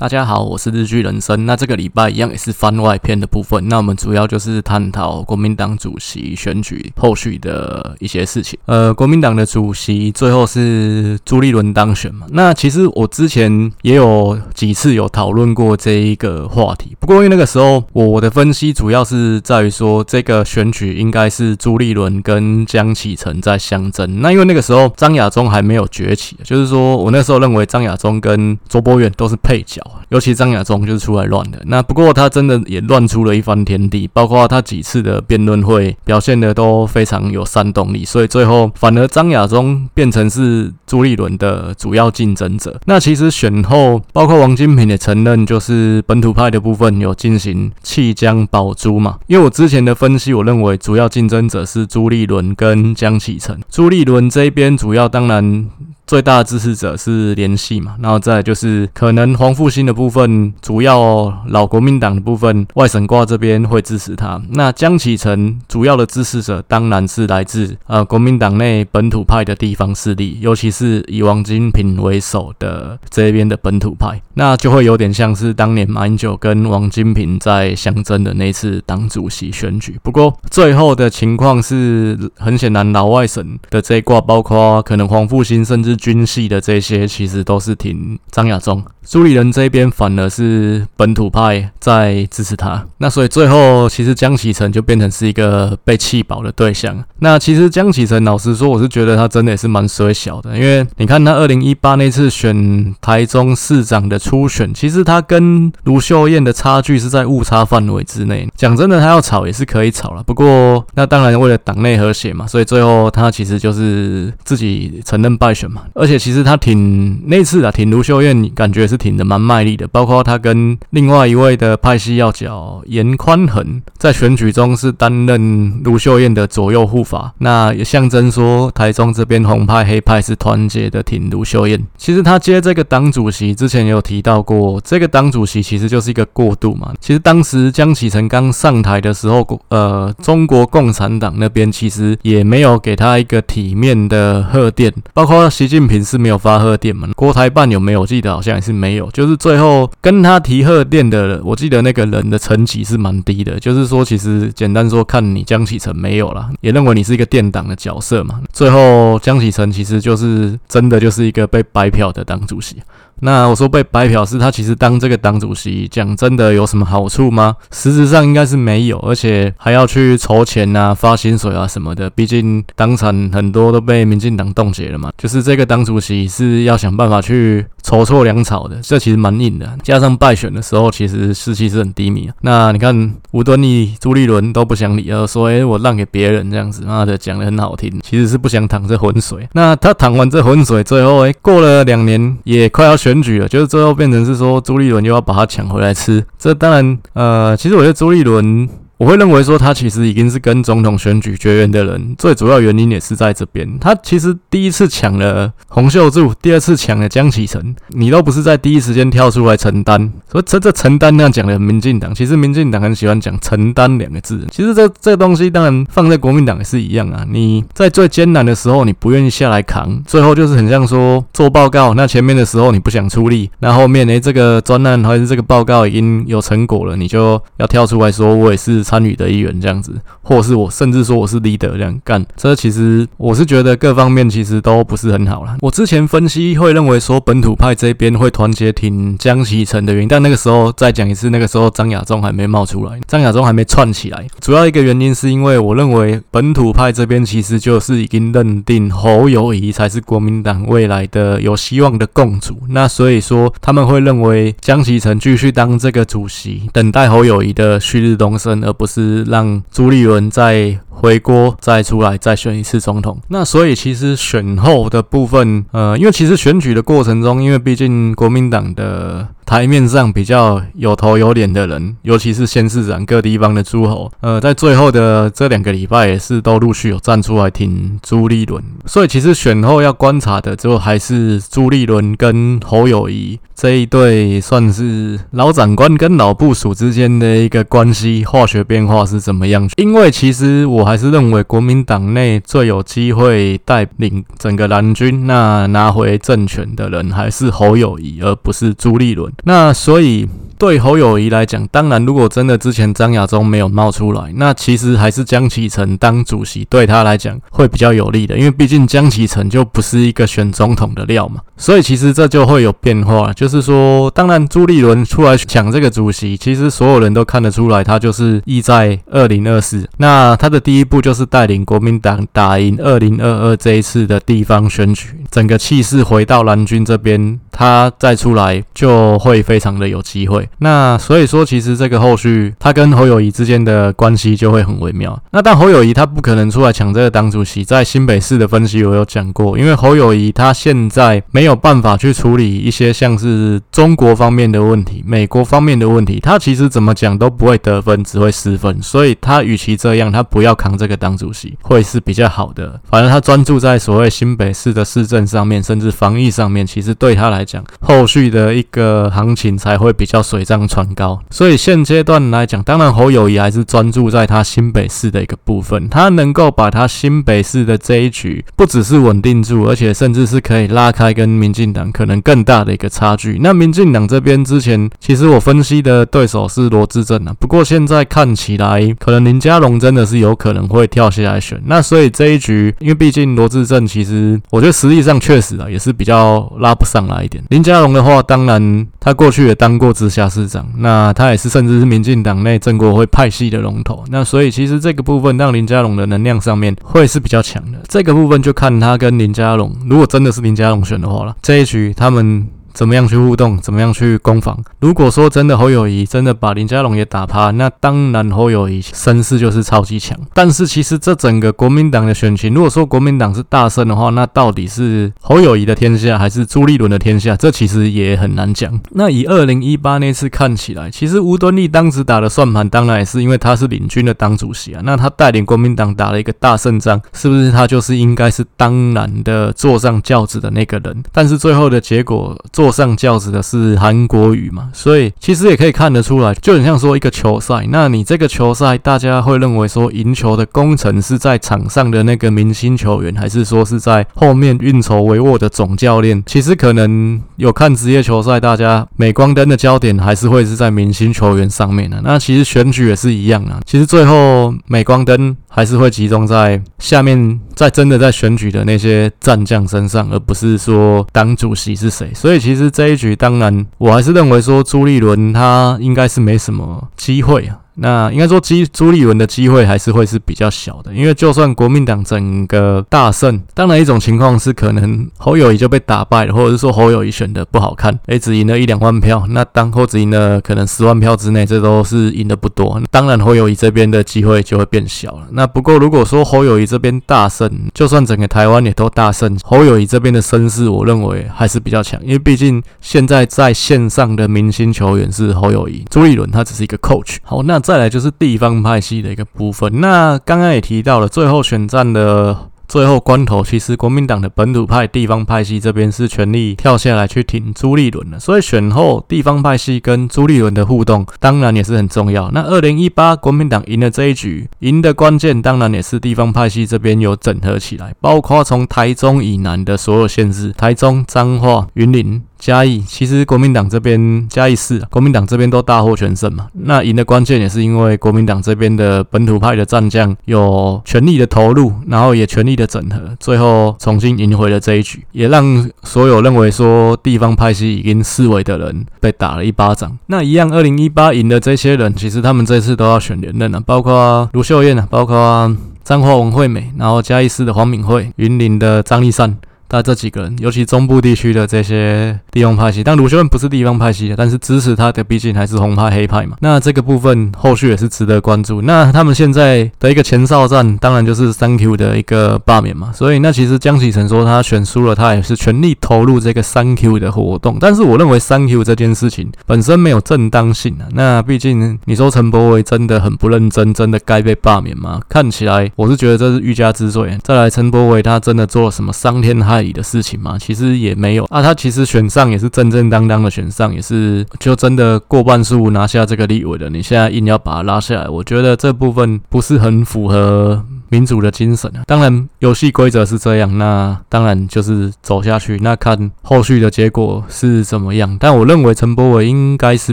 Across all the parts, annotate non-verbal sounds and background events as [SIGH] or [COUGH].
大家好，我是日剧人生。那这个礼拜一样也是番外篇的部分。那我们主要就是探讨国民党主席选举后续的一些事情。呃，国民党的主席最后是朱立伦当选嘛？那其实我之前也有几次有讨论过这一个话题。不过因为那个时候我的分析主要是在于说，这个选举应该是朱立伦跟江启臣在相争。那因为那个时候张亚中还没有崛起，就是说我那时候认为张亚中跟卓博远都是配角。尤其张亚中就是出来乱的，那不过他真的也乱出了一番天地，包括他几次的辩论会表现的都非常有煽动力，所以最后反而张亚中变成是朱立伦的主要竞争者。那其实选后，包括王金平也承认，就是本土派的部分有进行弃江保朱嘛。因为我之前的分析，我认为主要竞争者是朱立伦跟江启臣，朱立伦这边主要当然。最大的支持者是连系嘛，然后再就是可能黄复兴的部分，主要老国民党的部分，外省挂这边会支持他。那江启臣主要的支持者当然是来自呃国民党内本土派的地方势力，尤其是以王金平为首的这边的本土派，那就会有点像是当年马英九跟王金平在相争的那次党主席选举。不过最后的情况是很显然，老外省的这一挂，包括可能黄复兴甚至。军系的这些其实都是挺张亚中，朱立伦这边反而是本土派在支持他，那所以最后其实江启臣就变成是一个被弃保的对象。那其实江启臣老实说，我是觉得他真的也是蛮衰小的，因为你看他二零一八那次选台中市长的初选，其实他跟卢秀燕的差距是在误差范围之内。讲真的，他要吵也是可以吵了，不过那当然为了党内和谐嘛，所以最后他其实就是自己承认败选嘛。而且其实他挺那次啊，挺卢秀燕，感觉是挺的蛮卖力的。包括他跟另外一位的派系要角严宽恒，在选举中是担任卢秀燕的左右护法，那也象征说台中这边红派黑派是团结的挺卢秀燕。其实他接这个党主席之前也有提到过，这个党主席其实就是一个过渡嘛。其实当时江启臣刚上台的时候，呃，中国共产党那边其实也没有给他一个体面的贺电，包括习近平。平是没有发贺电嘛？国台办有没有？我记得好像也是没有。就是最后跟他提贺电的，我记得那个人的层级是蛮低的。就是说，其实简单说，看你江启臣没有啦，也认为你是一个电党的角色嘛。最后江启臣其实就是真的就是一个被白嫖的党主席。那我说被白嫖是他其实当这个党主席，讲真的有什么好处吗？实质上应该是没有，而且还要去筹钱啊、发薪水啊什么的。毕竟党产很多都被民进党冻结了嘛。就是这个党主席是要想办法去筹措粮草的，这其实蛮硬的。加上败选的时候，其实士气是很低迷。那你看吴敦义、朱立伦都不想理，而说：“诶，我让给别人这样子。”妈的，讲得很好听，其实是不想淌这浑水。那他淌完这浑水，最后诶，过了两年，也快要选。举了，就是最后变成是说朱立伦又要把他抢回来吃。这当然，呃，其实我觉得朱立伦。我会认为说他其实已经是跟总统选举绝缘的人，最主要原因也是在这边。他其实第一次抢了洪秀柱，第二次抢了江启臣，你都不是在第一时间跳出来承担。所以这这承担那样讲的民进党，其实民进党很喜欢讲承担两个字。其实这这东西当然放在国民党也是一样啊。你在最艰难的时候你不愿意下来扛，最后就是很像说做报告，那前面的时候你不想出力，那后面呢这个专案还是这个报告已经有成果了，你就要跳出来说我也是。参与的一员这样子，或是我甚至说我是 leader 这样干，这其实我是觉得各方面其实都不是很好啦。我之前分析会认为说本土派这边会团结挺江启臣的原因，但那个时候再讲一次，那个时候张亚中还没冒出来，张亚中还没串起来。主要一个原因是因为我认为本土派这边其实就是已经认定侯友谊才是国民党未来的有希望的共主，那所以说他们会认为江启臣继续当这个主席，等待侯友谊的旭日东升，而不是让朱立伦在回锅，再出来再选一次总统。那所以其实选后的部分，呃，因为其实选举的过程中，因为毕竟国民党的。台面上比较有头有脸的人，尤其是县市长各地方的诸侯，呃，在最后的这两个礼拜也是都陆续有站出来挺朱立伦。所以其实选后要观察的，就还是朱立伦跟侯友谊这一对，算是老长官跟老部署之间的一个关系化学变化是怎么样。因为其实我还是认为国民党内最有机会带领整个蓝军那拿回政权的人还是侯友谊，而不是朱立伦。那所以。对侯友谊来讲，当然，如果真的之前张亚中没有冒出来，那其实还是江启臣当主席对他来讲会比较有利的，因为毕竟江启臣就不是一个选总统的料嘛。所以其实这就会有变化，就是说，当然朱立伦出来抢这个主席，其实所有人都看得出来，他就是意在二零二四。那他的第一步就是带领国民党打赢二零二二这一次的地方选举，整个气势回到蓝军这边，他再出来就会非常的有机会。那所以说，其实这个后续他跟侯友谊之间的关系就会很微妙。那但侯友谊他不可能出来抢这个党主席，在新北市的分析我有讲过，因为侯友谊他现在没有办法去处理一些像是中国方面的问题、美国方面的问题，他其实怎么讲都不会得分，只会失分。所以他与其这样，他不要扛这个党主席会是比较好的。反正他专注在所谓新北市的市政上面，甚至防疫上面，其实对他来讲，后续的一个行情才会比较顺。水涨船高，所以现阶段来讲，当然侯友宜还是专注在他新北市的一个部分，他能够把他新北市的这一局不只是稳定住，而且甚至是可以拉开跟民进党可能更大的一个差距。那民进党这边之前其实我分析的对手是罗致政啊，不过现在看起来可能林佳龙真的是有可能会跳下来选。那所以这一局，因为毕竟罗致政其实我觉得实力上确实啊也是比较拉不上来一点。林佳龙的话，当然他过去也当过直辖。市长，那他也是甚至是民进党内正国会派系的龙头，那所以其实这个部分让林佳龙的能量上面会是比较强的。这个部分就看他跟林佳龙，如果真的是林佳龙选的话了，这一局他们。怎么样去互动？怎么样去攻防？如果说真的侯友谊真的把林佳龙也打趴，那当然侯友谊声势就是超级强。但是其实这整个国民党的选情，如果说国民党是大胜的话，那到底是侯友谊的天下还是朱立伦的天下？这其实也很难讲。那以二零一八那次看起来，其实吴敦义当时打的算盘，当然也是因为他是领军的党主席啊。那他带领国民党打了一个大胜仗，是不是他就是应该是当然的坐上轿子的那个人？但是最后的结果坐。坐上轿子的是韩国瑜嘛，所以其实也可以看得出来，就很像说一个球赛。那你这个球赛，大家会认为说赢球的功臣是在场上的那个明星球员，还是说是在后面运筹帷幄的总教练？其实可能有看职业球赛，大家镁光灯的焦点还是会是在明星球员上面的。那其实选举也是一样啊，其实最后镁光灯还是会集中在下面，在真的在选举的那些战将身上，而不是说党主席是谁。所以其实。其实这一局，当然，我还是认为说朱立伦他应该是没什么机会啊。那应该说，基朱立伦的机会还是会是比较小的，因为就算国民党整个大胜，当然一种情况是可能侯友谊就被打败了，或者是说侯友谊选的不好看，诶，[LAUGHS] 只赢了一两万票，那当后只赢了可能十万票之内，这都是赢的不多。当然侯友谊这边的机会就会变小了。那不过如果说侯友谊这边大胜，就算整个台湾也都大胜，侯友谊这边的声势，我认为还是比较强，因为毕竟现在在线上的明星球员是侯友谊，朱立伦他只是一个 coach。好，那。再来就是地方派系的一个部分。那刚刚也提到了，最后选战的最后关头，其实国民党的本土派、地方派系这边是全力跳下来去挺朱立伦的。所以选后地方派系跟朱立伦的互动，当然也是很重要。那二零一八国民党赢了这一局，赢的关键当然也是地方派系这边有整合起来，包括从台中以南的所有县市，台中、彰化、云林。嘉义其实国民党这边嘉义市，国民党这边都大获全胜嘛。那赢的关键也是因为国民党这边的本土派的战将有全力的投入，然后也全力的整合，最后重新赢回了这一局，也让所有认为说地方派系已经式微的人被打了一巴掌。那一样，二零一八赢的这些人，其实他们这次都要选连任了，包括卢秀燕啊，包括彰化王惠美，然后嘉义市的黄敏惠，云林的张丽善。大这几个人，尤其中部地区的这些地方派系，但卢秀燕不是地方派系的，但是支持他的毕竟还是红派黑派嘛。那这个部分后续也是值得关注。那他们现在的一个前哨战，当然就是三 Q 的一个罢免嘛。所以那其实江启臣说他选输了，他也是全力投入这个三 Q 的活动。但是我认为三 Q 这件事情本身没有正当性啊。那毕竟你说陈柏维真的很不认真，真的该被罢免吗？看起来我是觉得这是欲加之罪。再来，陈柏维他真的做了什么伤天害？的事情嘛，其实也没有啊。他其实选上也是正正当当的选上，也是就真的过半数拿下这个立委的。你现在硬要把他拉下来，我觉得这部分不是很符合民主的精神啊。当然，游戏规则是这样，那当然就是走下去，那看后续的结果是怎么样。但我认为陈柏伟应该是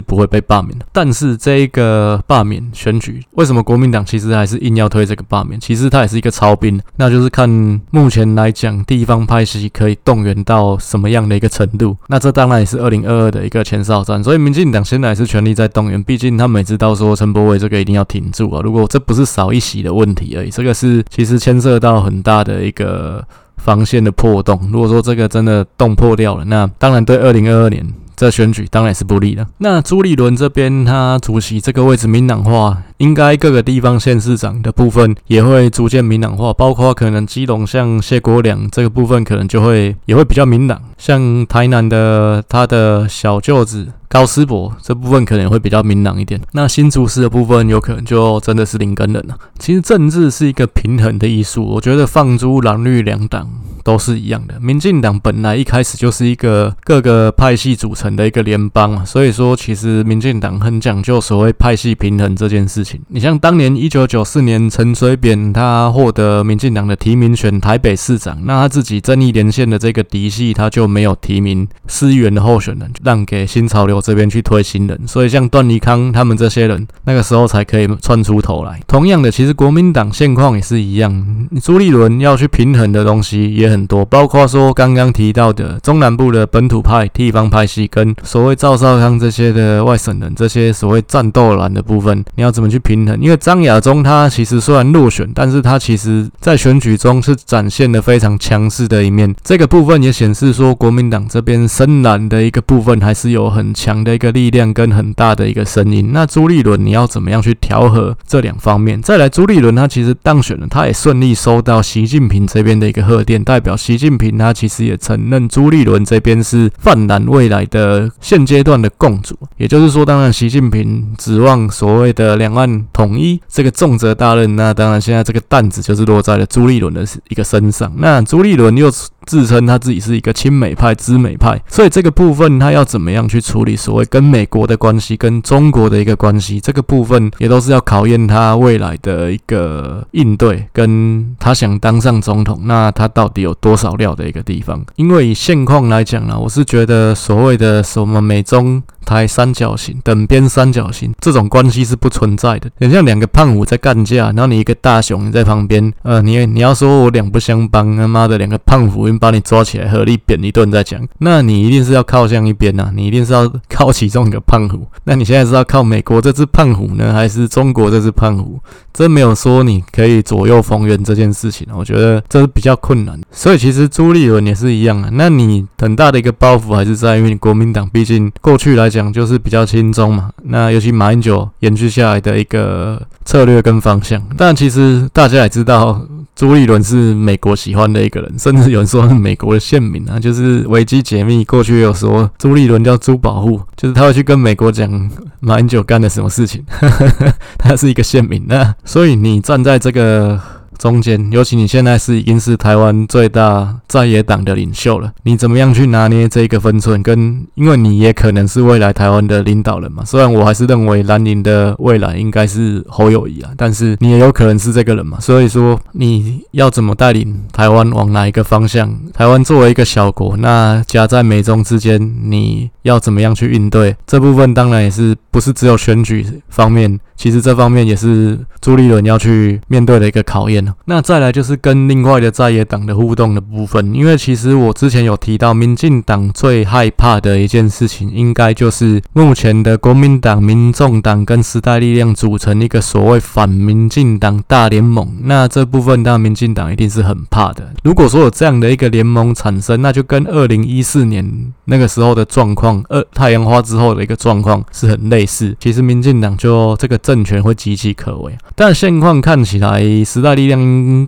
不会被罢免的。但是这一个罢免选举，为什么国民党其实还是硬要推这个罢免？其实他也是一个操兵，那就是看目前来讲，地方派系可以动员到什么样的一个程度。那这当然也是二零二二的一个前哨战，所以民进党现在还是全力在动员，毕竟他们也知道说陈柏伟这个一定要挺住啊。如果这不是少一席的问题而已，这个是是其实牵涉到很大的一个防线的破洞。如果说这个真的洞破掉了，那当然对二零二二年。这选举当然是不利的。那朱立伦这边，他主席这个位置明朗化，应该各个地方县市长的部分也会逐渐明朗化，包括可能基隆像谢国梁这个部分，可能就会也会比较明朗。像台南的他的小舅子高思博这部分可能也会比较明朗一点。那新竹市的部分，有可能就真的是林根人了。其实政治是一个平衡的艺术，我觉得放诸蓝绿两党。都是一样的。民进党本来一开始就是一个各个派系组成的一个联邦嘛，所以说其实民进党很讲究所谓派系平衡这件事情。你像当年一九九四年陈水扁他获得民进党的提名选台北市长，那他自己正义连线的这个嫡系他就没有提名市议员的候选人，让给新潮流这边去推新人，所以像段宜康他们这些人那个时候才可以窜出头来。同样的，其实国民党现况也是一样，朱立伦要去平衡的东西也很。很多，包括说刚刚提到的中南部的本土派、地方派系，跟所谓赵少康这些的外省人，这些所谓战斗蓝的部分，你要怎么去平衡？因为张亚中他其实虽然落选，但是他其实在选举中是展现的非常强势的一面。这个部分也显示说，国民党这边深蓝的一个部分还是有很强的一个力量跟很大的一个声音。那朱立伦你要怎么样去调和这两方面？再来，朱立伦他其实当选了，他也顺利收到习近平这边的一个贺电，代表。表习近平，他其实也承认朱立伦这边是泛蓝未来的现阶段的共主，也就是说，当然习近平指望所谓的两岸统一这个重责大任，那当然现在这个担子就是落在了朱立伦的一个身上。那朱立伦又自称他自己是一个亲美派、知美派，所以这个部分他要怎么样去处理所谓跟美国的关系、跟中国的一个关系，这个部分也都是要考验他未来的一个应对，跟他想当上总统，那他到底有多少料的一个地方？因为以现况来讲呢，我是觉得所谓的什么美中。台三角形、等边三角形这种关系是不存在的，很像两个胖虎在干架，然后你一个大熊你在旁边，呃，你你要说我两不相帮，他妈的两个胖虎，把你抓起来合力扁一顿再讲，那你一定是要靠向一边呐，你一定是要靠其中一个胖虎。那你现在是要靠美国这只胖虎呢，还是中国这只胖虎？真没有说你可以左右逢源这件事情，我觉得这是比较困难。所以其实朱立伦也是一样啊，那你很大的一个包袱还是在于你国民党，毕竟过去来讲。讲就是比较轻松嘛，那尤其马英九延续下来的一个策略跟方向，但其实大家也知道，朱立伦是美国喜欢的一个人，甚至有人说是美国的线民啊，[LAUGHS] 就是维基解密过去有说朱立伦叫朱保护，[LAUGHS] 就是他会去跟美国讲马英九干了什么事情，[LAUGHS] 他是一个线民啊，所以你站在这个。中间，尤其你现在是已经是台湾最大在野党的领袖了，你怎么样去拿捏这个分寸？跟因为你也可能是未来台湾的领导人嘛。虽然我还是认为蓝营的未来应该是侯友谊啊，但是你也有可能是这个人嘛。所以说你要怎么带领台湾往哪一个方向？台湾作为一个小国，那夹在美中之间，你要怎么样去应对？这部分当然也是不是只有选举方面，其实这方面也是朱立伦要去面对的一个考验。那再来就是跟另外的在野党的互动的部分，因为其实我之前有提到，民进党最害怕的一件事情，应该就是目前的国民党、民众党跟时代力量组成一个所谓反民进党大联盟。那这部分当然民进党一定是很怕的。如果说有这样的一个联盟产生，那就跟二零一四年那个时候的状况，二太阳花之后的一个状况是很类似。其实民进党就这个政权会岌岌可危，但现况看起来，时代力量。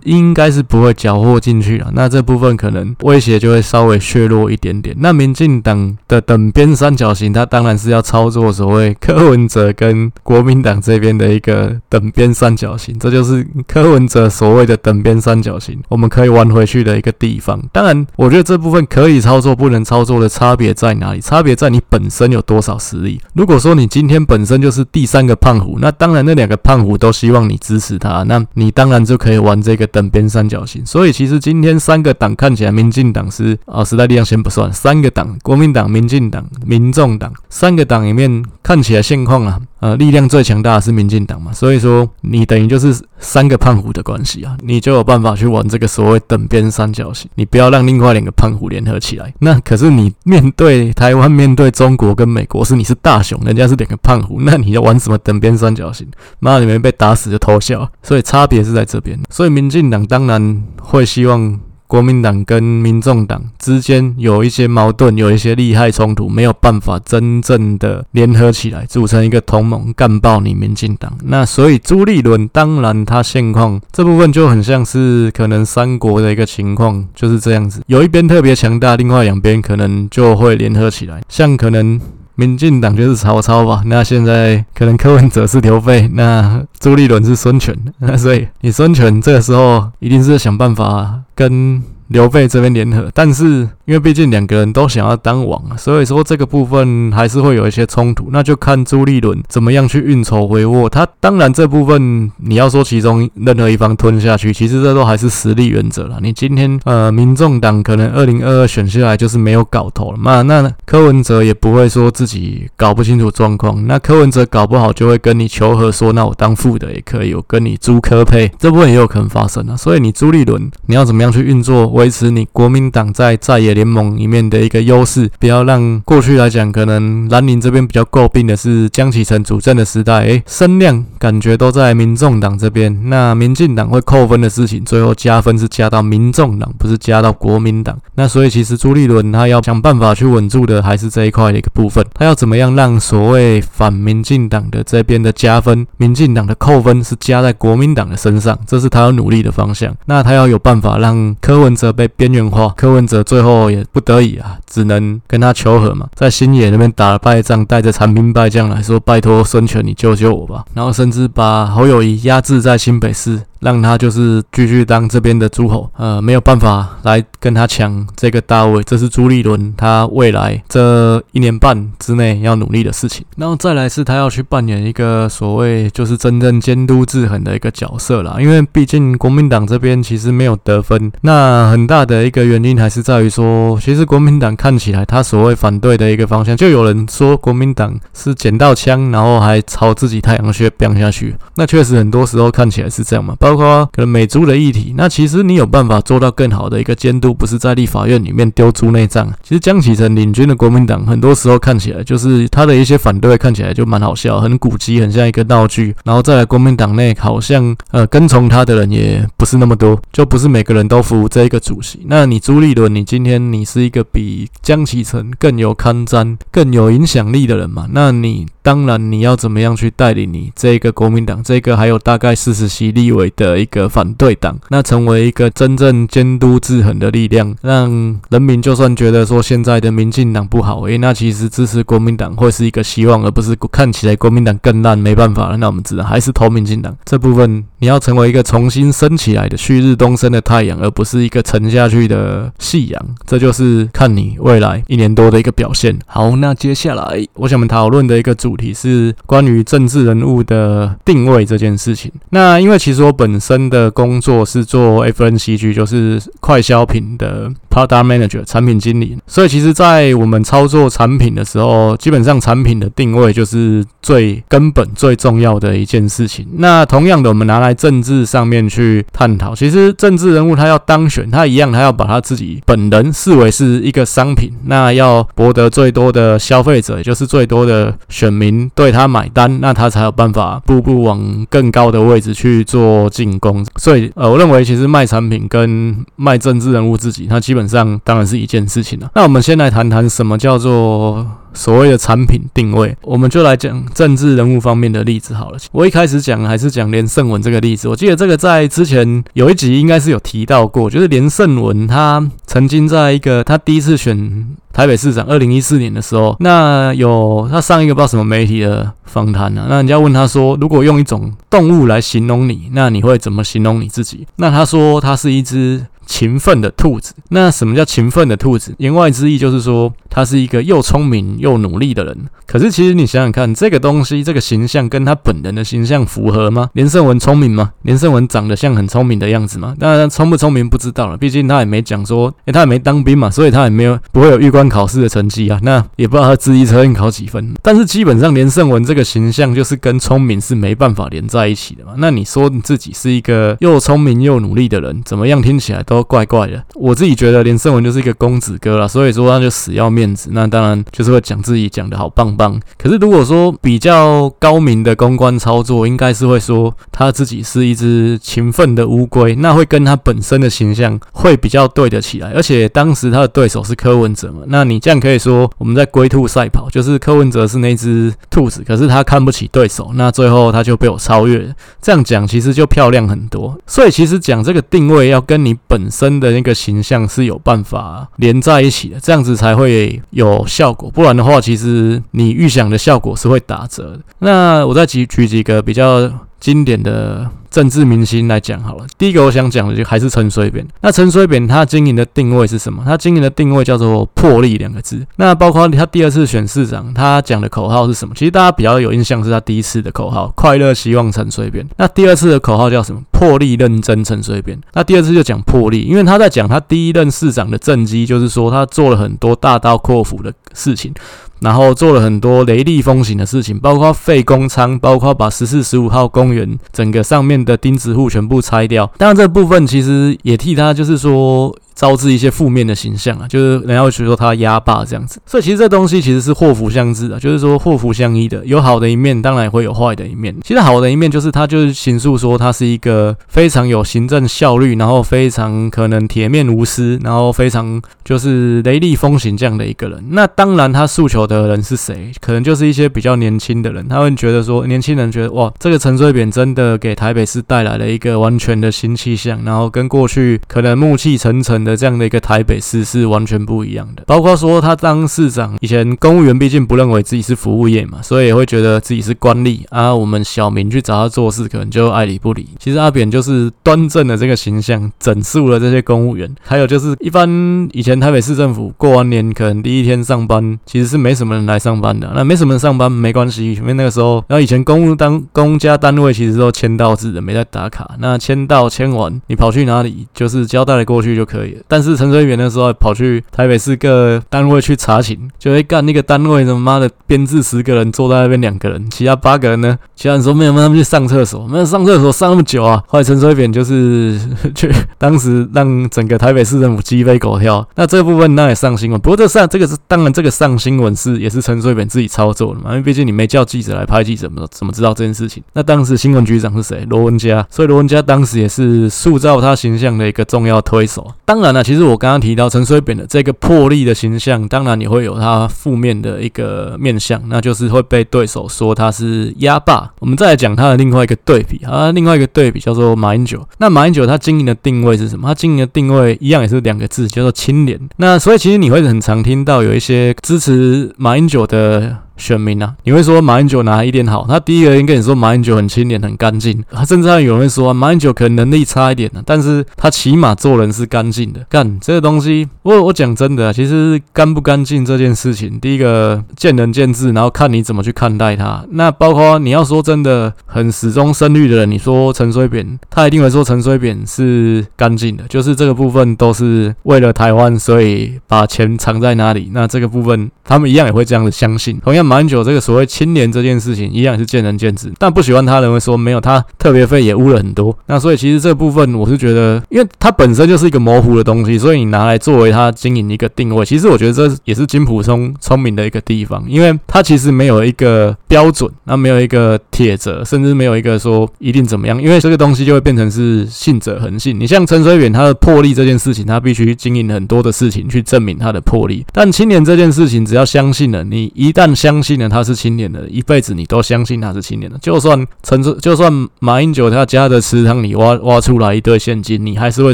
应该是不会缴获进去了，那这部分可能威胁就会稍微削弱一点点。那民进党的等边三角形，它当然是要操作所谓柯文哲跟国民党这边的一个等边三角形，这就是柯文哲所谓的等边三角形，我们可以玩回去的一个地方。当然，我觉得这部分可以操作，不能操作的差差别在哪里？差别在你本身有多少实力。如果说你今天本身就是第三个胖虎，那当然那两个胖虎都希望你支持他，那你当然就可以。玩这个等边三角形。所以其实今天三个党看起来，民进党是啊，时代力量先不算，三个党，国民党、民进党、民众党，三个党里面看起来现况啊。呃，力量最强大的是民进党嘛，所以说你等于就是三个胖虎的关系啊，你就有办法去玩这个所谓等边三角形，你不要让另外两个胖虎联合起来。那可是你面对台湾，面对中国跟美国，是你是大雄，人家是两个胖虎，那你要玩什么等边三角形？妈，你们被打死就偷笑，所以差别是在这边。所以民进党当然会希望。国民党跟民众党之间有一些矛盾，有一些利害冲突，没有办法真正的联合起来组成一个同盟，干爆你民进党。那所以朱立伦当然他现况这部分就很像是可能三国的一个情况，就是这样子，有一边特别强大，另外两边可能就会联合起来，像可能。民进党就是曹操吧，那现在可能柯文哲是刘备，那朱立伦是孙权，那所以你孙权这个时候一定是想办法跟。刘备这边联合，但是因为毕竟两个人都想要当王，所以说这个部分还是会有一些冲突。那就看朱立伦怎么样去运筹帷幄。他当然这部分你要说其中任何一方吞下去，其实这都还是实力原则了。你今天呃，民众党可能二零二二选下来就是没有搞头了嘛，那柯文哲也不会说自己搞不清楚状况。那柯文哲搞不好就会跟你求和，说那我当副的也可以，我跟你朱科配，这部分也有可能发生啊。所以你朱立伦你要怎么样去运作？维持你国民党在在野联盟里面的一个优势，不要让过去来讲，可能蓝营这边比较诟病的是江启臣主政的时代，诶，声量感觉都在民众党这边，那民进党会扣分的事情，最后加分是加到民众党，不是加到国民党。那所以其实朱立伦他要想办法去稳住的还是这一块的一个部分，他要怎么样让所谓反民进党的这边的加分，民进党的扣分是加在国民党的身上，这是他要努力的方向。那他要有办法让柯文哲被边缘化，柯文哲最后也不得已啊，只能跟他求和嘛，在新野那边打了败仗，带着残兵败将来说，拜托孙权你救救我吧，然后甚至把侯友谊压制在新北市。让他就是继续当这边的诸侯，呃，没有办法来跟他抢这个大位，这是朱立伦他未来这一年半之内要努力的事情。然后再来是他要去扮演一个所谓就是真正监督制衡的一个角色啦，因为毕竟国民党这边其实没有得分，那很大的一个原因还是在于说，其实国民党看起来他所谓反对的一个方向，就有人说国民党是捡到枪，然后还朝自己太阳穴飙下去，那确实很多时候看起来是这样嘛。包括可能美猪的议题，那其实你有办法做到更好的一个监督，不是在立法院里面丢猪内脏。其实江启臣领军的国民党，很多时候看起来就是他的一些反对，看起来就蛮好笑，很古迹，很像一个闹剧。然后再来国民党内，好像呃跟从他的人也不是那么多，就不是每个人都服这一个主席。那你朱立伦，你今天你是一个比江启臣更有堪瞻、更有影响力的人嘛？那你当然你要怎么样去带领你这个国民党，这个还有大概四十席立委的一个。反对党，那成为一个真正监督制衡的力量，让人民就算觉得说现在的民进党不好，诶，那其实支持国民党会是一个希望，而不是看起来国民党更烂，没办法了，那我们只能还是投民进党。这部分你要成为一个重新升起来的旭日东升的太阳，而不是一个沉下去的夕阳，这就是看你未来一年多的一个表现。好，那接下来我想我们讨论的一个主题是关于政治人物的定位这件事情。那因为其实我本本身。的工作是做 FNCG，就是快消品的 Product Manager 产品经理。所以其实，在我们操作产品的时候，基本上产品的定位就是最根本、最重要的一件事情。那同样的，我们拿来政治上面去探讨，其实政治人物他要当选，他一样，他要把他自己本人视为是一个商品，那要博得最多的消费者，也就是最多的选民对他买单，那他才有办法步步往更高的位置去做进攻。所以，呃，我认为其实卖产品跟卖政治人物自己，它基本上当然是一件事情了。那我们先来谈谈什么叫做所谓的产品定位，我们就来讲政治人物方面的例子好了。我一开始讲还是讲连胜文这个例子，我记得这个在之前有一集应该是有提到过，就是连胜文他曾经在一个他第一次选台北市长，二零一四年的时候，那有他上一个不知道什么媒体的访谈啊，那人家问他说，如果用一种动物来形容你，那你会怎么形容你自己？那他说他是一只。勤奋的兔子。那什么叫勤奋的兔子？言外之意就是说，他是一个又聪明又努力的人。可是其实你想想看，这个东西，这个形象跟他本人的形象符合吗？连胜文聪明吗？连胜文长得像很聪明的样子吗？当然，聪不聪明不知道了，毕竟他也没讲说，诶，他也没当兵嘛，所以他也没有不会有预官考试的成绩啊。那也不知道他智力测验考几分。但是基本上，连胜文这个形象就是跟聪明是没办法连在一起的嘛。那你说你自己是一个又聪明又努力的人，怎么样听起来都怪怪的。我自己觉得连胜文就是一个公子哥啦，所以说他就死要面子。那当然就是会讲自己讲的好棒棒。可是如果说比较高明的公关操作，应该是会说他自己是一只勤奋的乌龟，那会跟他本身的形象会比较对得起来。而且当时他的对手是柯文哲嘛，那你这样可以说我们在龟兔赛跑，就是柯文哲是那只兔子，可是他看不起对手，那最后他就被我超越。这样讲其实就漂亮很多。所以其实讲这个定位要跟你本身的那个形象是有办法连在一起的，这样子才会有效果。不然的话，其实你预想的效果是会打折的。那我再举举几个比较经典的。政治明星来讲好了，第一个我想讲的就还是陈水扁。那陈水扁他经营的定位是什么？他经营的定位叫做“魄力”两个字。那包括他第二次选市长，他讲的口号是什么？其实大家比较有印象是他第一次的口号“快乐希望陈水扁”。那第二次的口号叫什么？“破例认真陈水扁”。那第二次就讲魄力，因为他在讲他第一任市长的政绩，就是说他做了很多大刀阔斧的事情。然后做了很多雷厉风行的事情，包括废公仓，包括把十四、十五号公园整个上面的钉子户全部拆掉。当然，这部分其实也替他就是说。招致一些负面的形象啊，就是人家会说他压霸这样子，所以其实这东西其实是祸福相知的，就是说祸福相依的，有好的一面，当然也会有坏的一面。其实好的一面就是他就是形塑说他是一个非常有行政效率，然后非常可能铁面无私，然后非常就是雷厉风行这样的一个人。那当然他诉求的人是谁？可能就是一些比较年轻的人，他会觉得说年轻人觉得哇，这个陈水扁真的给台北市带来了一个完全的新气象，然后跟过去可能暮气沉沉的。这样的一个台北市是完全不一样的，包括说他当市长以前，公务员毕竟不认为自己是服务业嘛，所以也会觉得自己是官吏啊。我们小民去找他做事，可能就爱理不理。其实阿扁就是端正的这个形象，整肃了这些公务员。还有就是，一般以前台北市政府过完年，可能第一天上班其实是没什么人来上班的。那没什么人上班没关系，因为那个时候，然后以前公务当公家单位其实都签到制的，没在打卡。那签到签完，你跑去哪里，就是交代了过去就可以了。但是陈水扁那时候跑去台北市各单位去查寝，就会干那个单位他妈的编制十个人坐在那边两个人，其他八个人呢？其他人说没有，他们去上厕所，没有上厕所上那么久啊。后来陈水扁就是 [LAUGHS] 去当时让整个台北市政府鸡飞狗跳。那这部分那也上新闻，不过这上这个是当然这个上新闻是也是陈水扁自己操作的嘛，因为毕竟你没叫记者来拍记者，怎么怎么知道这件事情？那当时新闻局长是谁？罗文嘉，所以罗文嘉当时也是塑造他形象的一个重要推手。当然了，其实。我刚刚提到陈水扁的这个魄力的形象，当然也会有他负面的一个面向，那就是会被对手说他是压霸。我们再来讲他的另外一个对比啊，另外一个对比叫做马英九。那马英九他经营的定位是什么？他经营的定位一样也是两个字，叫做清廉。那所以其实你会很常听到有一些支持马英九的。选民啊，你会说马英九哪一点好？他第一个人跟你说马英九很清廉、很干净，他甚至还有人会说马英九可能能力差一点呢，但是他起码做人是干净的。干这个东西，我我讲真的，其实干不干净这件事情，第一个见仁见智，然后看你怎么去看待他。那包括你要说真的很始终深绿的人，你说陈水扁，他一定会说陈水扁是干净的，就是这个部分都是为了台湾，所以把钱藏在哪里。那这个部分他们一样也会这样子相信，同样。马英九这个所谓清廉这件事情，一样是见仁见智。但不喜欢他的人会说，没有他特别费也污了很多。那所以其实这部分我是觉得，因为他本身就是一个模糊的东西，所以你拿来作为他经营一个定位，其实我觉得这也是金普聪聪明的一个地方，因为他其实没有一个标准，那没有一个铁则，甚至没有一个说一定怎么样，因为这个东西就会变成是信者恒信。你像陈水扁他的魄力这件事情，他必须经营很多的事情去证明他的魄力。但清廉这件事情，只要相信了，你一旦相相信了他是清廉的，一辈子你都相信他是清廉的。就算陈，就算马英九他家的池塘里挖挖出来一堆现金，你还是会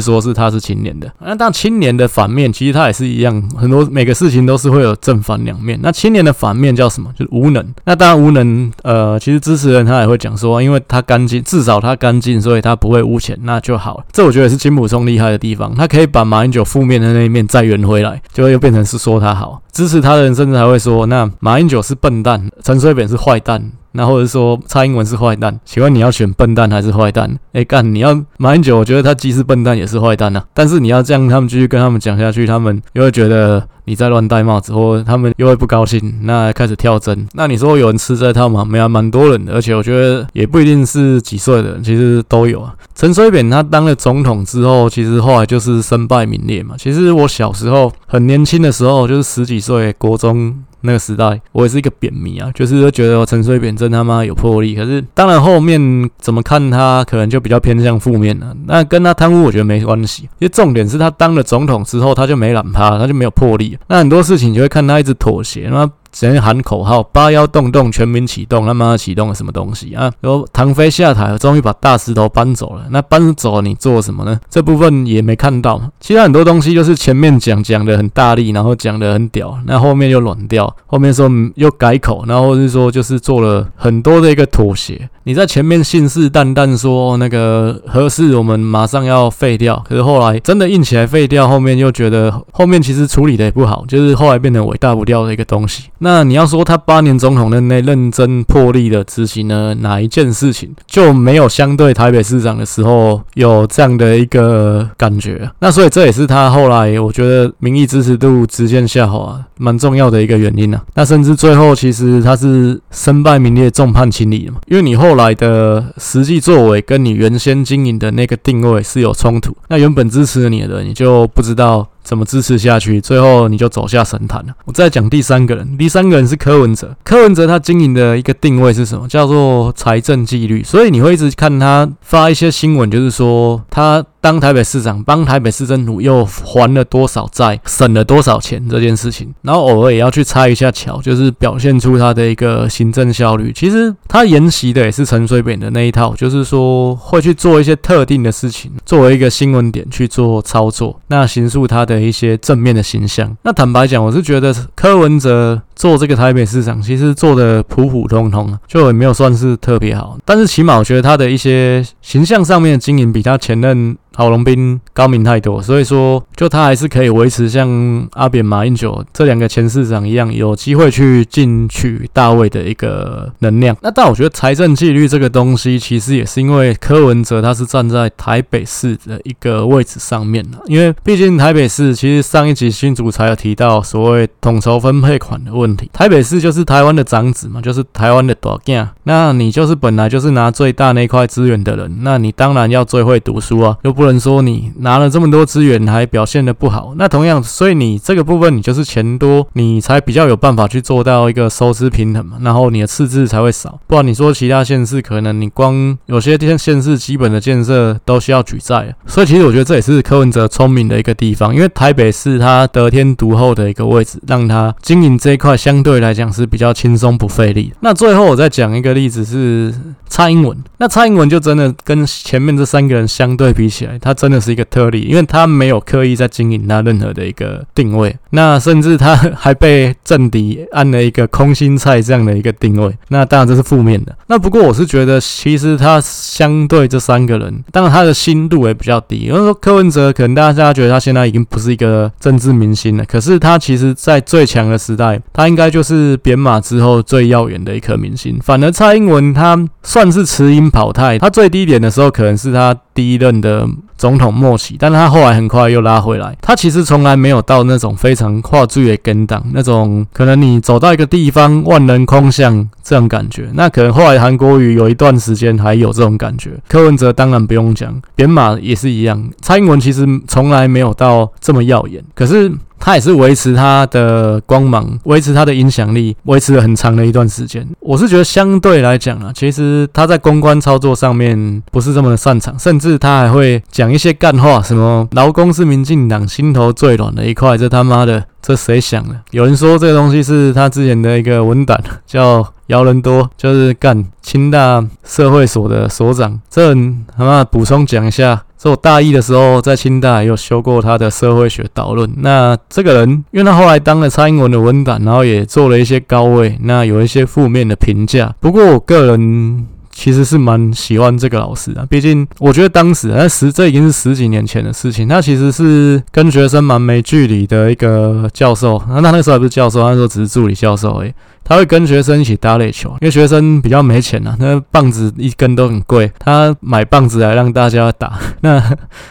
说是他是清廉的。那当清廉的反面，其实他也是一样，很多每个事情都是会有正反两面。那清廉的反面叫什么？就是无能。那当然无能，呃，其实支持人他也会讲说，因为他干净，至少他干净，所以他不会污钱，那就好了。这我觉得是金溥聪厉害的地方，他可以把马英九负面的那一面再圆回来，就会又变成是说他好。支持他的人甚至还会说，那马英九是笨蛋，陈水扁是坏蛋。那或者说蔡英文是坏蛋，请问你要选笨蛋还是坏蛋？哎、欸、干，你要马英九，我觉得他既是笨蛋也是坏蛋呐、但是你要这样，他们继续跟他们讲下去，他们又会觉得你在乱戴帽子，或他们又会不高兴，那开始跳针。那你说有人吃这套吗？没啊，蛮多人的，而且我觉得也不一定是几岁的，其实都有啊。陈水扁他当了总统之后，其实后来就是身败名裂嘛。其实我小时候很年轻的时候，就是十几岁，国中。那个时代，我也是一个扁迷啊，就是觉得陈水扁真他妈有魄力。可是，当然后面怎么看他，可能就比较偏向负面了。那跟他贪污，我觉得没关系。因为重点是他当了总统之后，他就没懒趴，他就没有魄力。那很多事情就会看他一直妥协，那。直接喊口号，八幺洞洞全民启动，他妈启动了什么东西啊？然后唐飞下台，终于把大石头搬走了。那搬走你做什么呢？这部分也没看到。其他很多东西就是前面讲讲的很大力，然后讲的很屌，那后面又软掉，后面说又改口，然后是说就是做了很多的一个妥协。你在前面信誓旦旦说那个核四我们马上要废掉，可是后来真的硬起来废掉，后面又觉得后面其实处理的也不好，就是后来变成伟大不掉的一个东西。那你要说他八年总统任内认真破例的执行了哪一件事情，就没有相对台北市长的时候有这样的一个感觉。那所以这也是他后来我觉得民意支持度直线下滑蛮重要的一个原因啊。那甚至最后其实他是身败名裂、众叛亲离的嘛，因为你后来的实际作为跟你原先经营的那个定位是有冲突。那原本支持你的人，你就不知道。怎么支持下去？最后你就走下神坛了。我再讲第三个人，第三个人是柯文哲。柯文哲他经营的一个定位是什么？叫做财政纪律。所以你会一直看他发一些新闻，就是说他。当台北市长帮台北市政府又还了多少债，省了多少钱这件事情，然后偶尔也要去拆一下桥，就是表现出他的一个行政效率。其实他沿袭的也是陈水扁的那一套，就是说会去做一些特定的事情，作为一个新闻点去做操作，那行诉他的的一些正面的形象。那坦白讲，我是觉得柯文哲。做这个台北市长，其实做的普普通通，就也没有算是特别好。但是起码我觉得他的一些形象上面的经营，比他前任郝龙斌高明太多。所以说，就他还是可以维持像阿扁、马英九这两个前市长一样，有机会去进取大位的一个能量。那但我觉得财政纪律这个东西，其实也是因为柯文哲他是站在台北市的一个位置上面的，因为毕竟台北市其实上一集新主才有提到所谓统筹分配款的问题。台北市就是台湾的长子嘛，就是台湾的大囝。那你就是本来就是拿最大那块资源的人，那你当然要最会读书啊，又不能说你拿了这么多资源还表现的不好。那同样，所以你这个部分你就是钱多，你才比较有办法去做到一个收支平衡嘛，然后你的赤字才会少。不然你说其他县市可能你光有些县县市基本的建设都需要举债，所以其实我觉得这也是柯文哲聪明的一个地方，因为台北市它得天独厚的一个位置，让他经营这一块。相对来讲是比较轻松不费力。那最后我再讲一个例子是蔡英文。那蔡英文就真的跟前面这三个人相对比起来，他真的是一个特例，因为他没有刻意在经营他任何的一个定位。那甚至他还被政敌按了一个空心菜这样的一个定位。那当然这是负面的。那不过我是觉得，其实他相对这三个人，当然他的心度也比较低。因为说柯文哲，可能大家觉得他现在已经不是一个政治明星了，可是他其实在最强的时代，他。应该就是扁马之后最耀眼的一颗明星。反而蔡英文他算是迟鹰跑太，他最低点的时候可能是他第一任的总统末期，但他后来很快又拉回来。他其实从来没有到那种非常跨距的跟档，那种可能你走到一个地方万人空巷这种感觉。那可能后来韩国瑜有一段时间还有这种感觉。柯文哲当然不用讲，扁马也是一样。蔡英文其实从来没有到这么耀眼，可是。他也是维持他的光芒，维持他的影响力，维持了很长的一段时间。我是觉得相对来讲啊，其实他在公关操作上面不是这么的擅长，甚至他还会讲一些干话，什么劳工是民进党心头最软的一块，这他妈的，这谁想的？有人说这个东西是他之前的一个文胆，叫姚人多，就是干清大社会所的所长。这他妈补充讲一下。所以我大一的时候在清大也有修过他的社会学导论。那这个人，因为他后来当了蔡英文的文胆，然后也做了一些高位，那有一些负面的评价。不过我个人其实是蛮喜欢这个老师的，毕竟我觉得当时那十这已经是十几年前的事情，他其实是跟学生蛮没距离的一个教授。那他那时候还不是教授，那时候只是助理教授而已。他会跟学生一起打垒球，因为学生比较没钱呐、啊，那棒子一根都很贵，他买棒子来让大家打，[LAUGHS] 那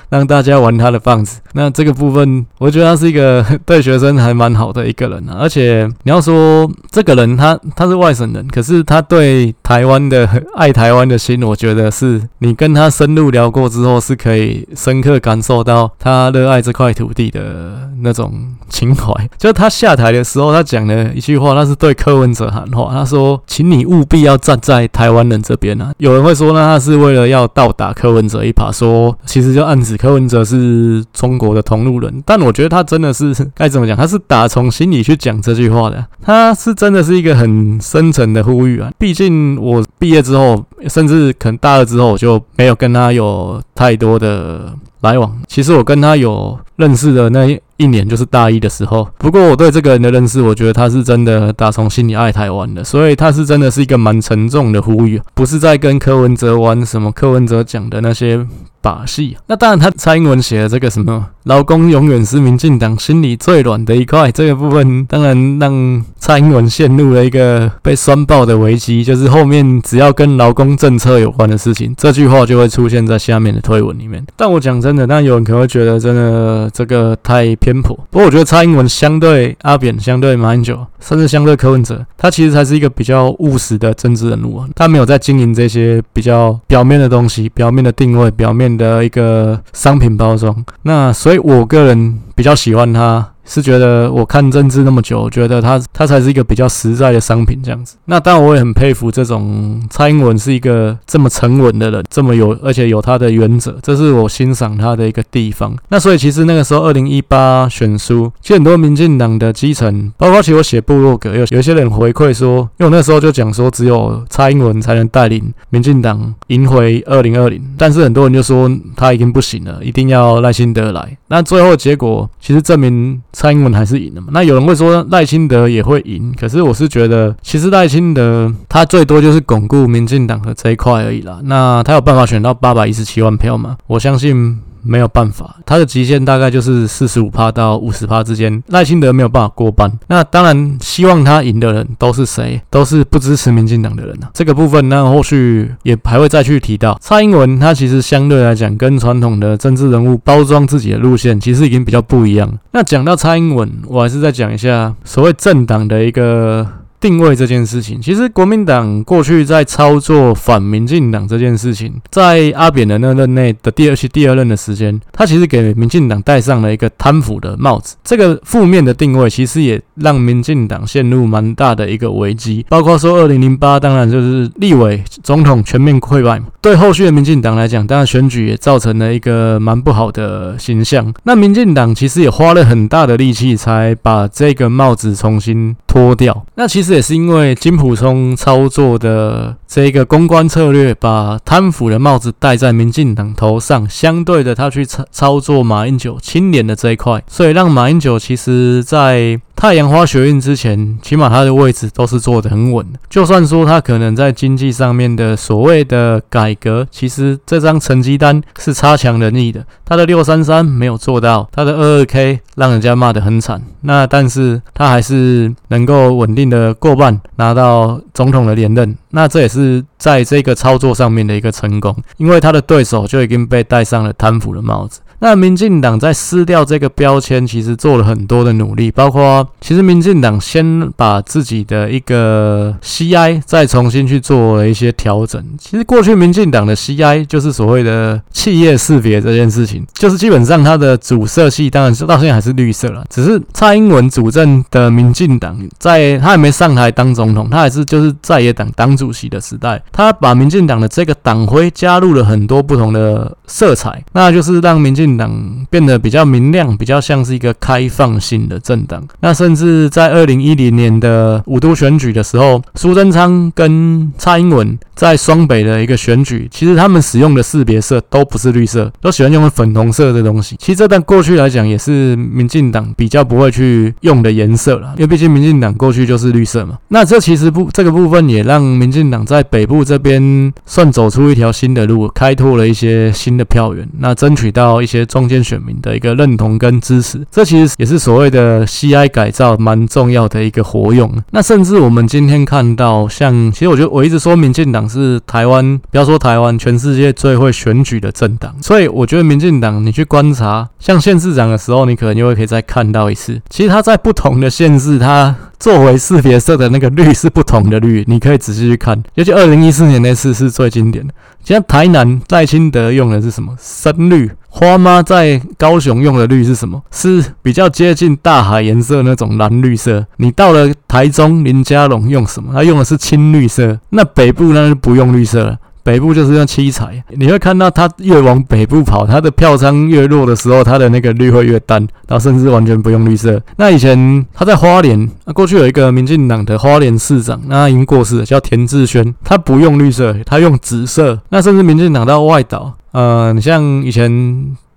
让大家玩他的棒子。那这个部分，我觉得他是一个 [LAUGHS] 对学生还蛮好的一个人啊。而且你要说这个人他他是外省人，可是他对台湾的爱台湾的心，我觉得是你跟他深入聊过之后，是可以深刻感受到他热爱这块土地的那种情怀。就他下台的时候，他讲了一句话，那是对柯文者喊话，他说：“请你务必要站在台湾人这边啊！”有人会说呢，他是为了要倒打柯文哲一耙，说其实就暗指柯文哲是中国的同路人。但我觉得他真的是该怎么讲？他是打从心里去讲这句话的，他是真的是一个很深沉的呼吁啊！毕竟我毕业之后，甚至可能大二之后，我就没有跟他有太多的来往。其实我跟他有认识的那一年就是大一的时候，不过我对这个人的认识，我觉得他是真的打从心里爱台湾的，所以他是真的是一个蛮沉重的呼吁，不是在跟柯文哲玩什么柯文哲讲的那些把戏。那当然，他蔡英文写的这个什么劳工永远是民进党心里最软的一块，这个部分当然让蔡英文陷入了一个被酸爆的危机，就是后面只要跟劳工政策有关的事情，这句话就会出现在下面的推文里面。但我讲真的，那有人可能会觉得真的这个太。偏颇，不过我觉得蔡英文相对阿扁、相对马英九，甚至相对柯文哲，他其实才是一个比较务实的政治人物。他没有在经营这些比较表面的东西、表面的定位、表面的一个商品包装。那所以，我个人比较喜欢它。是觉得我看政治那么久，觉得他他才是一个比较实在的商品这样子。那当然我也很佩服这种蔡英文是一个这么沉稳的人，这么有而且有他的原则，这是我欣赏他的一个地方。那所以其实那个时候二零一八选书，其实很多民进党的基层，包括其实我写部落格，有有些人回馈说，因为我那时候就讲说只有蔡英文才能带领民进党赢回二零二零，但是很多人就说他已经不行了，一定要赖清德来。那最后结果其实证明。蔡英文还是赢了嘛？那有人会说赖清德也会赢，可是我是觉得，其实赖清德他最多就是巩固民进党的这一块而已啦。那他有办法选到八百一十七万票吗？我相信。没有办法，他的极限大概就是四十五趴到五十趴之间。赖清德没有办法过半。那当然，希望他赢的人都是谁？都是不支持民进党的人啊。这个部分，那后续也还会再去提到。蔡英文他其实相对来讲，跟传统的政治人物包装自己的路线，其实已经比较不一样。那讲到蔡英文，我还是再讲一下所谓政党的一个。定位这件事情，其实国民党过去在操作反民进党这件事情，在阿扁的那任内的第二期、第二任的时间，他其实给民进党戴上了一个贪腐的帽子。这个负面的定位，其实也让民进党陷入蛮大的一个危机。包括说二零零八，当然就是立委、总统全面溃败嘛，对后续的民进党来讲，当然选举也造成了一个蛮不好的形象。那民进党其实也花了很大的力气，才把这个帽子重新脱掉。那其实。也是因为金溥聪操作的这个公关策略，把贪腐的帽子戴在民进党头上，相对的，他去操操作马英九清廉的这一块，所以让马英九其实在太阳花学运之前，起码他的位置都是坐得很稳的。就算说他可能在经济上面的所谓的改革，其实这张成绩单是差强人意的。他的六三三没有做到，他的二二 K 让人家骂得很惨。那但是他还是能够稳定的。过半拿到总统的连任，那这也是在这个操作上面的一个成功，因为他的对手就已经被戴上了贪腐的帽子。那民进党在撕掉这个标签，其实做了很多的努力，包括其实民进党先把自己的一个 CI 再重新去做了一些调整。其实过去民进党的 CI 就是所谓的企业识别这件事情，就是基本上它的主色系当然是到现在还是绿色了，只是蔡英文主政的民进党在他还没上台当总统，他还是就是在野党党主席的时代，他把民进党的这个党徽加入了很多不同的色彩，那就是让民进党变得比较明亮，比较像是一个开放性的政党。那甚至在二零一零年的五都选举的时候，苏贞昌跟蔡英文在双北的一个选举，其实他们使用的识别色都不是绿色，都喜欢用粉红色的东西。其实这段过去来讲也是民进党比较不会去用的颜色了，因为毕竟民进党过去就是绿色嘛。那这其实不这个部分也让民进党在北部这边算走出一条新的路，开拓了一些新的票源，那争取到一些些中间选民的一个认同跟支持。这其实也是所谓的 CI 改造蛮重要的一个活用。那甚至我们今天看到，像其实我觉得我一直说民进党是台湾，不要说台湾，全世界最会选举的政党。所以我觉得民进党，你去观察像县市长的时候，你可能就会可以再看到一次。其实他在不同的县市，他作为识别色的那个绿是不同的绿，你可以仔细去看。尤其二零一四年那次是最经典的。像台南赖清德用的是什么？深绿。花妈在高雄用的绿是什么？是比较接近大海颜色那种蓝绿色。你到了台中林佳龙用什么？他用的是青绿色。那北部那就不用绿色了。北部就是用七彩，你会看到它越往北部跑，它的票仓越弱的时候，它的那个绿会越淡，然后甚至完全不用绿色。那以前他在花莲，那过去有一个民进党的花莲市长，那他已经过世了，叫田志轩，他不用绿色，他用紫色。那甚至民进党到外岛，呃，你像以前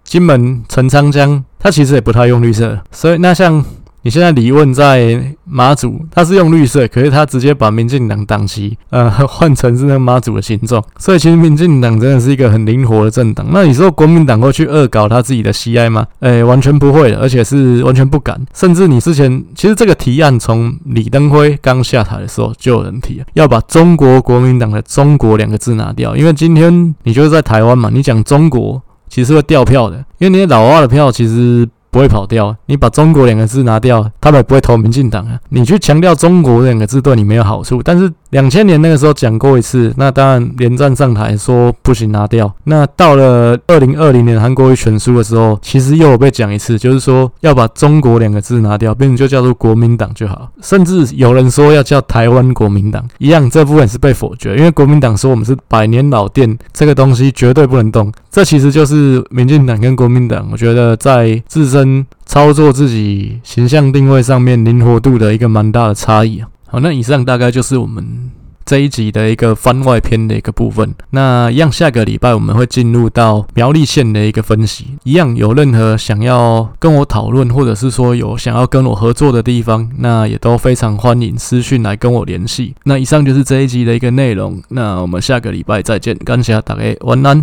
金门陈昌江，他其实也不太用绿色，所以那像。你现在李问在马祖，他是用绿色，可是他直接把民进党党旗呃 [LAUGHS] 换成是那个马祖的形状，所以其实民进党真的是一个很灵活的政党。那你说国民党会去恶搞他自己的 CI 吗？诶、欸，完全不会，而且是完全不敢。甚至你之前其实这个提案从李登辉刚下台的时候就有人提，要把中国国民党的“中国”两个字拿掉，因为今天你就是在台湾嘛，你讲中国其实会掉票的，因为那些老外的票其实。不会跑掉，你把中国两个字拿掉，他们也不会投民进党啊。你去强调中国两个字对你没有好处，但是两千年那个时候讲过一次，那当然连战上台说不行拿掉。那到了二零二零年韩国瑜全输的时候，其实又有被讲一次，就是说要把中国两个字拿掉，变成就叫做国民党就好。甚至有人说要叫台湾国民党，一样这部分是被否决，因为国民党说我们是百年老店，这个东西绝对不能动。这其实就是民进党跟国民党，我觉得在自身身操作自己形象定位上面灵活度的一个蛮大的差异啊。好，那以上大概就是我们。这一集的一个番外篇的一个部分，那一样下个礼拜我们会进入到苗栗县的一个分析，一样有任何想要跟我讨论，或者是说有想要跟我合作的地方，那也都非常欢迎私讯来跟我联系。那以上就是这一集的一个内容，那我们下个礼拜再见，感谢大家，晚安。